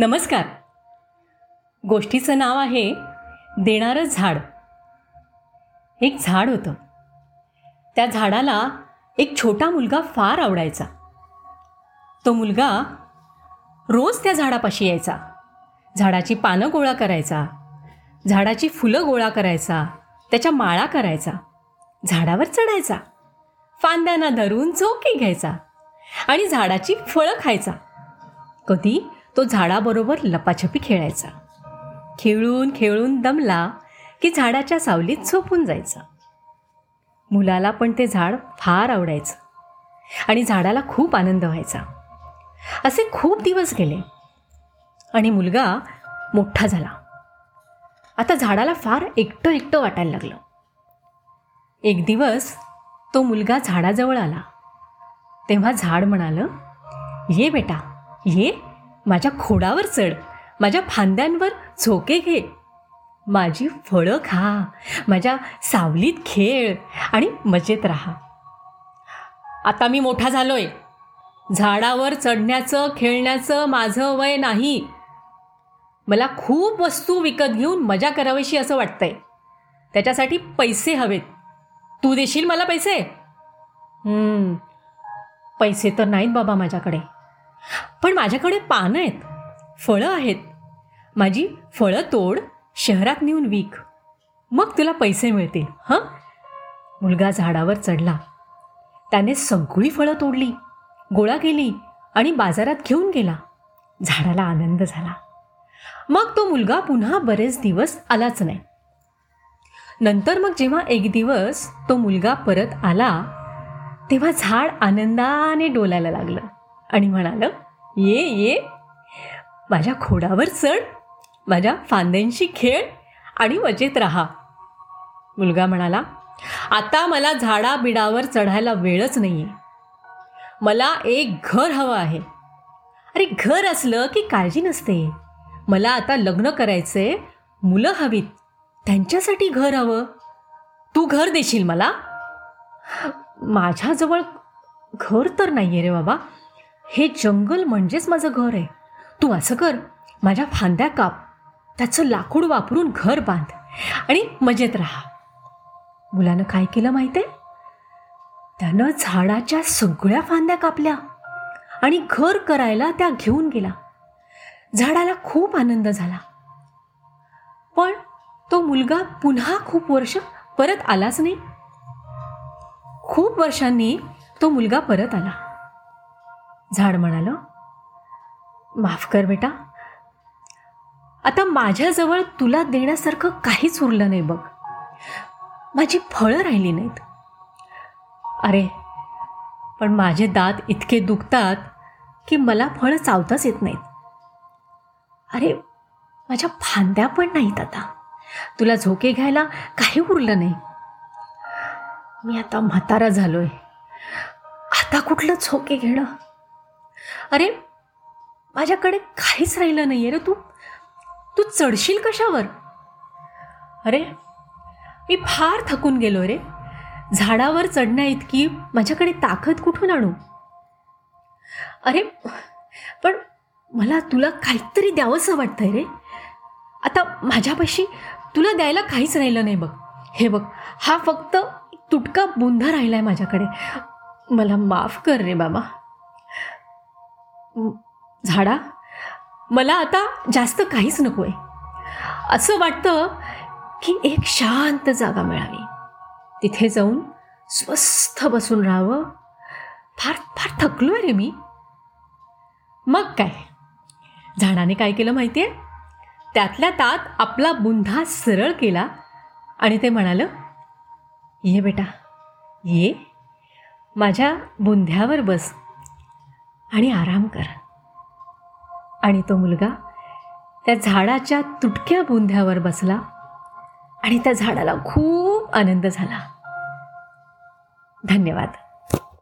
नमस्कार. गोष्टीचं नाव आहे देणारं झाड. एक झाड होतं. त्या झाडाला एक छोटा मुलगा फार आवडायचा. तो मुलगा रोज त्या झाडापाशी यायचा. झाडाची पानं गोळा करायचा. झाडाची फुलं गोळा करायचा. त्याच्या माळा करायचा. झाडावर चढायचा. फांद्यांना धरून चौकी घ्यायचा. आणि झाडाची फळं खायचा. कधी? तो झाडाबरोबर लपाछपी खेळायचा. खेळून खेळून दमला की झाडाच्या सावलीत झोपून जायचा. मुलाला पण ते झाड फार आवडायचं आणि झाडाला खूप आनंद व्हायचा. असे खूप दिवस गेले आणि मुलगा मोठा झाला. आता झाडाला फार एकटं एकटं वाटायला लागलं. एक दिवस तो मुलगा झाडाजवळ आला. तेव्हा झाड म्हणालं ये बेटा ये. माझ्या खोडावर चढ. माझ्या फांद्यांवर झोके घे. माझी फळं खा. माझ्या सावलीत खेळ आणि मजेत राहा. आता मी मोठा झालोय. झाडावर चढण्याचं खेळण्याचं माझं वय नाही. मला खूप वस्तू विकत घेऊन मजा करावीशी असं वाटतंय. त्याच्यासाठी पैसे हवेत. तू देशील मला पैसे? पैसे तर नाहीत बाबा माझ्याकडे. पण माझ्याकडे पानं आहेत. फळं आहेत. माझी फळं तोड शहरात नेऊन विक. मग तुला पैसे मिळतील हं? मुलगा झाडावर चढला. त्याने सगळी फळं तोडली गोळा केली आणि बाजारात घेऊन गेला. झाडाला आनंद झाला. मग तो मुलगा पुन्हा बरेच दिवस आलाच नाही. नंतर मग जेव्हा एक दिवस तो मुलगा परत आला तेव्हा झाड आनंदाने डोलायला लागलं. आणि म्हणालं ये ये. माझ्या खोडावर चढ. माझ्या फांद्यांशी खेळ आणि मजेत राहा. मुलगा म्हणाला आता मला झाडा बिडावर चढायला वेळच नाही आहे मला एक घर हवं आहे. अरे घर असलं की काळजी नसते. मला आता लग्न करायचंय. मुलं हवीत. त्यांच्यासाठी घर हवं. तू घर देशील मला? माझ्याजवळ घर तर नाही आहे रे बाबा. हे जंगल म्हणजेच माझं घर आहे. तू असं कर माझ्या फांद्या काप. त्याचं लाकूड वापरून घर बांध आणि मजेत राहा. मुलानं काय केलं माहिती आहे त्यानं झाडाच्या सगळ्या फांद्या कापल्या आणि घर करायला त्या घेऊन गेला. झाडाला खूप आनंद झाला. पण तो मुलगा पुन्हा खूप वर्ष परत आलाच नाही. खूप वर्षांनी तो मुलगा परत आला. झाड म्हणालं. माफ कर बेटा. आता माझ्याजवळ तुला देण्यासारखं काहीच उरलं नाही बघ. माझी फळं राहिली नाहीत. अरे पण माझे दात इतके दुखतात की मला फळं चावताच येत नाहीत. अरे माझ्या फांद्या पण नाहीत आता. तुला झोके घ्यायला काही उरलं नाही. मी आता म्हातारा झालोय. आता कुठलं झोके घेणं? अरे माझ्याकडे काहीच राहिलं नाही आहे रे तू. तू चढशील कशावर? अरे मी फार थकून गेलो रे. झाडावर चढण्या इतकी माझ्याकडे ताकद कुठून आणू? अरे पण मला तुला काहीतरी द्यावंसं वाटतंय रे. आता माझ्यापाशी तुला द्यायला काहीच राहिलं नाही बघ. हे बघ हा फक्त तुटका बुंधा राहिलाय माझ्याकडे. मला माफ कर रे बाबा. झाडा? मला आता जास्त काहीच नको आहे असं वाटतं की एक शांत जागा मिळावी. तिथे जाऊन स्वस्थ बसून राहावं. फार फार थकलो आहे रे मी. मग काय? झाडाने काय केलं माहिती आहे त्यातल्या तात आपला बुंधा सरळ केला आणि ते म्हणालं ये बेटा ये. माझ्या बुंध्यावर बस. आणि आराम कर. आणि तो मुलगा त्या झाडाच्या तुटक्या बुंध्यावर बसला आणि त्या झाडाला खूप आनंद झाला. धन्यवाद.